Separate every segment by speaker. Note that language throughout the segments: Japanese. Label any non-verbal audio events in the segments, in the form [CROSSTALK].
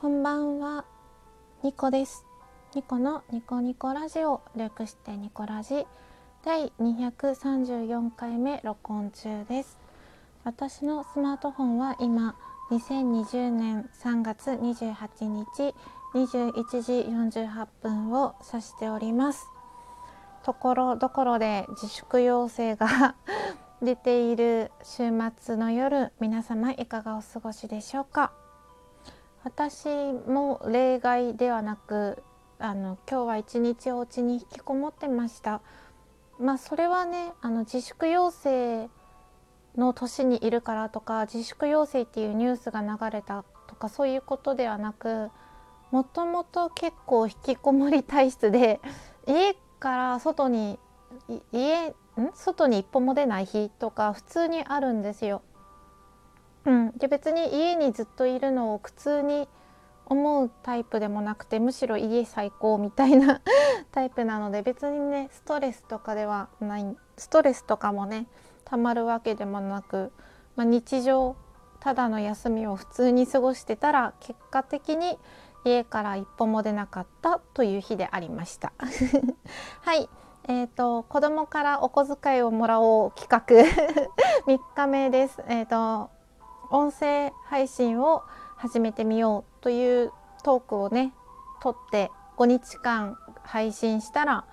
Speaker 1: こんばんは、ニコです。ニコのニコニコラジオ略してニコラジ第234回目録音中です。私のスマートフォンは今2020年3月28日21時48分を指しております。ところどころで自粛要請が [LAUGHS] 出ている週末の夜皆様いかがお過ごしでしょうか？私も例外ではなくあの今日は一日お家に引きこもってましたまあそれはねあの自粛要請の年にいるからとか自粛要請っていうニュースが流れたとかそういうことではなくもともと結構引きこもり体質で [LAUGHS] 家から外に家ん？外に一歩も出ない日とか普通にあるんですよ。うん、で別に家にずっといるのを苦痛に思うタイプでもなくてむしろ家最高みたいな [LAUGHS] タイプなので別にねストレスとかではないストレスとかもねたまるわけでもなく、まあ、日常ただの休みを普通に過ごしてたら結果的に家から一歩も出なかったという日でありました。[LAUGHS] はいえーと、子供からお小遣いをもらおう企画 [LAUGHS] 3日目です。えーと音声配信を始めてみようというトークをね撮って5日間配信したら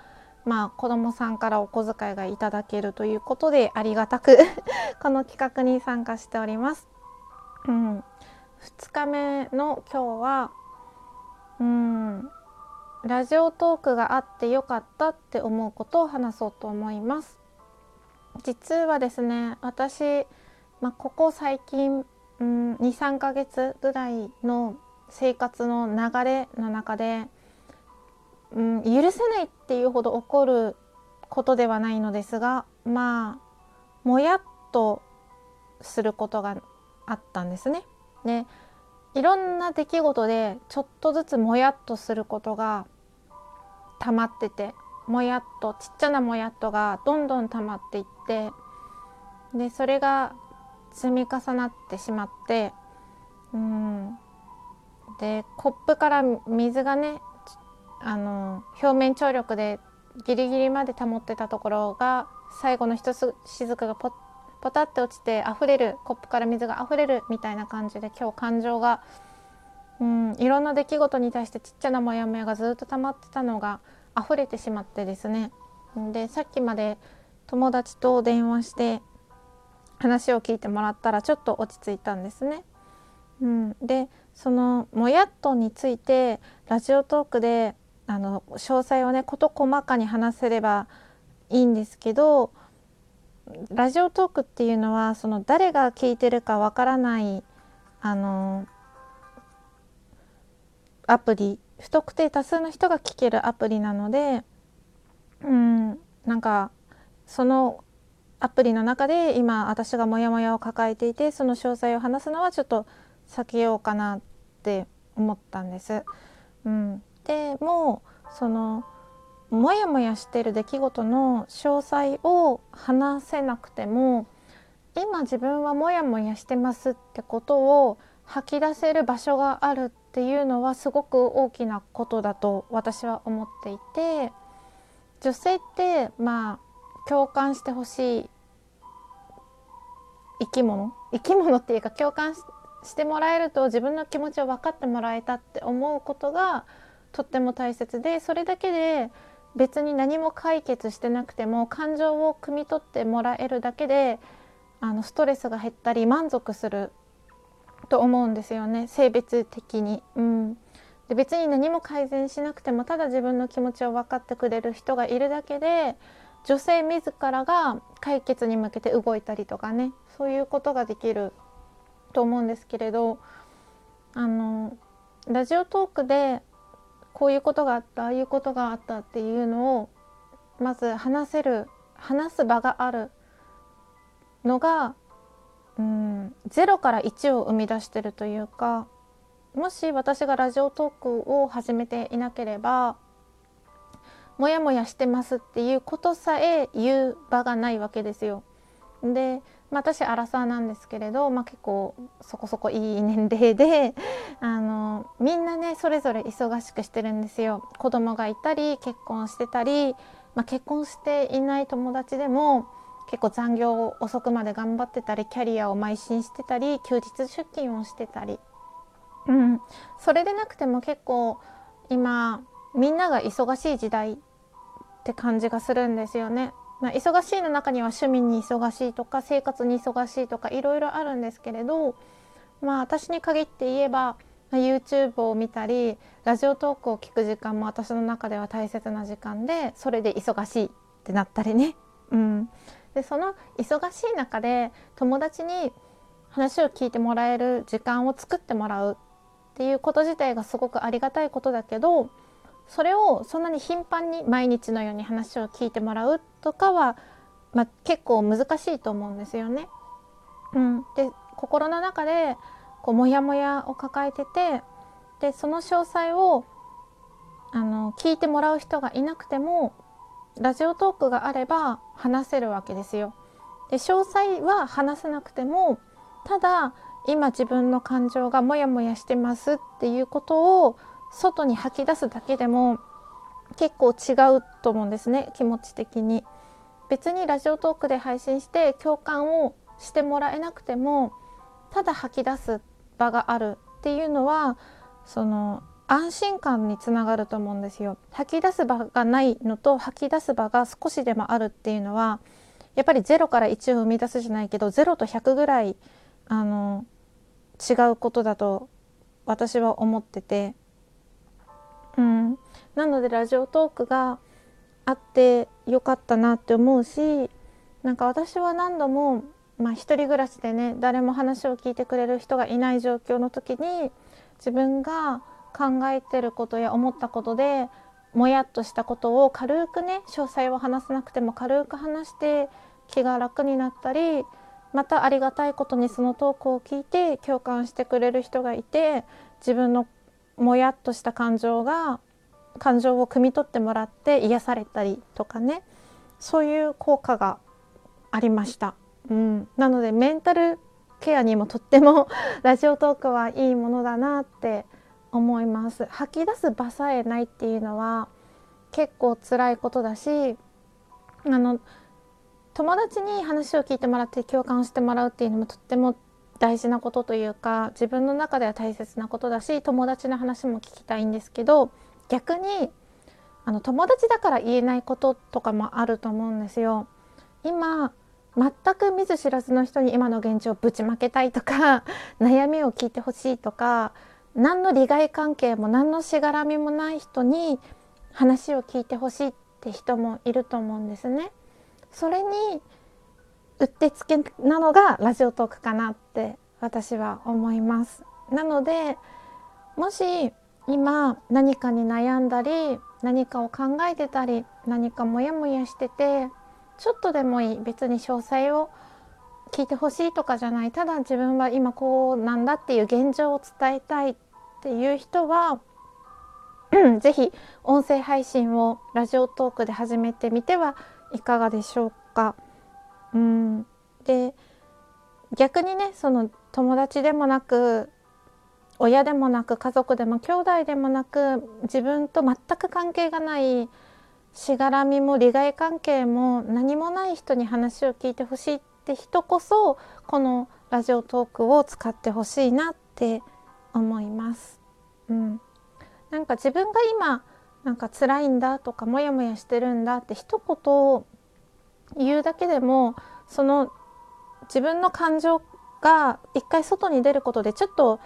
Speaker 1: まあ子供さんからお小遣いがいただけるということでありがたく [LAUGHS] この企画に参加しております。うん、2日目の今日はうんラジオトークがあってよかったって思うことを話そうと思います。実はですね私まあ、ここ最近、うん、23ヶ月ぐらいの生活の流れの中で、うん、許せないっていうほど起こることではないのですがまあもやっとすることがあったんですね。でいろんな出来事でちょっとずつもやっとすることが溜まっててもやっとちっちゃなもやっとがどんどん溜まっていってでそれが積み重なってしまってうん。でコップから水がねあの表面張力でギリギリまで保ってたところが最後の一つ雫がポポタって落ちて溢れるコップから水が溢れるみたいな感じで今日感情がうんいろんな出来事に対してちっちゃなモヤモヤがずっと溜まってたのが溢れてしまってですね。でさっきまで友達と電話して話を聞いてもらったらちょっと落ち着いたんですね。うん、でそのもやっとについてラジオトークであの詳細をね事細かに話せればいいんですけどラジオトークっていうのはその誰が聞いてるかわからないあのアプリ不特定多数の人が聞けるアプリなのでうんなんかそのアプリの中で今私がモヤモヤを抱えていてその詳細を話すのはちょっと避けようかなって思ったんです。うん、でもそのモヤモヤしてる出来事の詳細を話せなくても今自分はモヤモヤしてますってことを吐き出せる場所があるっていうのはすごく大きなことだと私は思っていて女性ってまあ共感してほしい生き物？生き物っていうか共感してもらえると自分の気持ちを分かってもらえたって思うことがとっても大切でそれだけで別に何も解決してなくても感情を汲み取ってもらえるだけであのストレスが減ったり満足すると思うんですよね。性別的に。うん。で別に何も改善しなくてもただ自分の気持ちを分かってくれる人がいるだけで女性自らが解決に向けて動いたりとかねそういうことができると思うんですけれどあのラジオトークでこういうことがあったああいうことがあったっていうのをまず話せる話す場があるのがうん0から1を生み出してるというかもし私がラジオトークを始めていなければモヤモヤしてますっていうことさえ言う場がないわけですよ。で、まあ、私アラサーなんですけれど、まあ、結構そこそこいい年齢で [LAUGHS] あのみんなねそれぞれ忙しくしてるんですよ。子供がいたり結婚してたり、まあ、結婚していない友達でも結構残業遅くまで頑張ってたりキャリアを邁進してたり休日出勤をしてたり、うん、それでなくても結構今みんなが忙しい時代って感じがするんですよね。まあ、忙しいの中には趣味に忙しいとか生活に忙しいとかいろいろあるんですけれどまあ私に限って言えば、まあ、YouTube を見たりラジオトークを聞く時間も私の中では大切な時間でそれで忙しいってなったりね。うん、でその忙しい中で友達に話を聞いてもらえる時間を作ってもらうっていうこと自体がすごくありがたいことだけどそれをそんなに頻繁に毎日のように話を聞いてもらうとかは、まあ、結構難しいと思うんですよね。うん、で心の中でこうモヤモヤを抱えててでその詳細をあの聞いてもらう人がいなくてもラジオトークがあれば話せるわけですよ。で詳細は話せなくてもただ今自分の感情がモヤモヤしてますっていうことを外に吐き出すだけでも結構違うと思うんですね気持ち的に。別にラジオトークで配信して共感をしてもらえなくてもただ吐き出す場があるっていうのはその安心感につながると思うんですよ。吐き出す場がないのと吐き出す場が少しでもあるっていうのはやっぱり0から1を生み出すじゃないけど0と100ぐらいあの違うことだと私は思っててうん、なのでラジオトークがあってよかったなって思うしなんか私は何度も、まあ、一人暮らしでね誰も話を聞いてくれる人がいない状況の時に自分が考えてることや思ったことでもやっとしたことを軽くね詳細を話さなくても軽く話して気が楽になったりまたありがたいことにそのトークを聞いて共感してくれる人がいて自分のもやっとした感情が感情を汲み取ってもらって癒されたりとかねそういう効果がありました。うん、なのでメンタルケアにもとっても [LAUGHS] ラジオトークはいいものだなって思います。吐き出す場さえないっていうのは結構辛いことだしあの友達に話を聞いてもらって共感してもらうっていうのもとっても大事なことというか自分の中では大切なことだし友達の話も聞きたいんですけど逆にあの友達だから言えないこととかもあると思うんですよ。今全く見ず知らずの人に今の現状をぶちまけたいとか悩みを聞いてほしいとか何の利害関係も何のしがらみもない人に話を聞いてほしいって人もいると思うんですね。それにうってつけなのがラジオトークかなって私は思います。なのでもし今何かに悩んだり何かを考えてたり何かモヤモヤしててちょっとでもいい別に詳細を聞いてほしいとかじゃないただ自分は今こうなんだっていう現状を伝えたいっていう人は [CLEARS THROAT] 是非音声配信をラジオトークで始めてみてはいかがでしょうか。うん、で逆にねその友達でもなく親でもなく家族でも兄弟でもなく自分と全く関係がないしがらみも利害関係も何もない人に話を聞いてほしいって人こそこのラジオトークを使ってほしいなって思います。うん、なんか自分が今なんか辛いんだとかモヤモヤしてるんだって一言言うだけでもその自分の感情が一回外に出ることでちょっと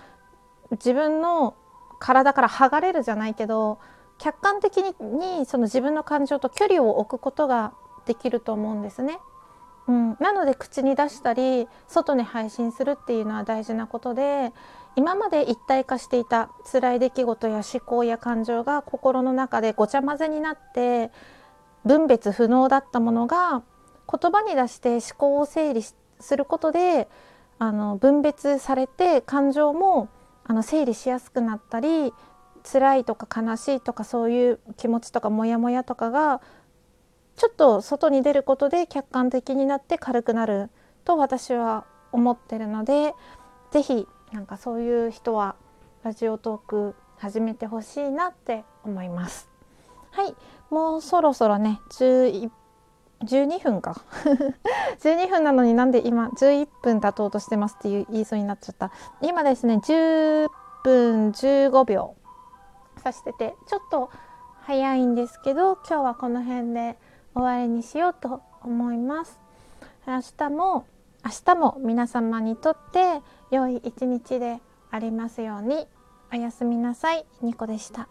Speaker 1: 自分の体から剥がれるじゃないけど客観的にその自分の感情と距離を置くことができると思うんですね。うん、なので口に出したり外に配信するっていうのは大事なことで今まで一体化していた辛い出来事や思考や感情が心の中でごちゃ混ぜになって分別不能だったものが言葉に出して思考を整理することであの分別されて感情もあの整理しやすくなったり辛いとか悲しいとかそういう気持ちとかモヤモヤとかがちょっと外に出ることで客観的になって軽くなると私は思ってるので是非なんかそういう人はラジオトーク始めてほしいなって思います。はい。もうそろそろね11 12分か。[LAUGHS] 12分なのになんで今11分経とうとしてますっていう言いそうになっちゃった。今ですね10分15秒。さしててちょっと早いんですけど今日はこの辺で終わりにしようと思います。明日も明日も皆様にとって良い一日でありますように。おやすみなさい。ニコでした。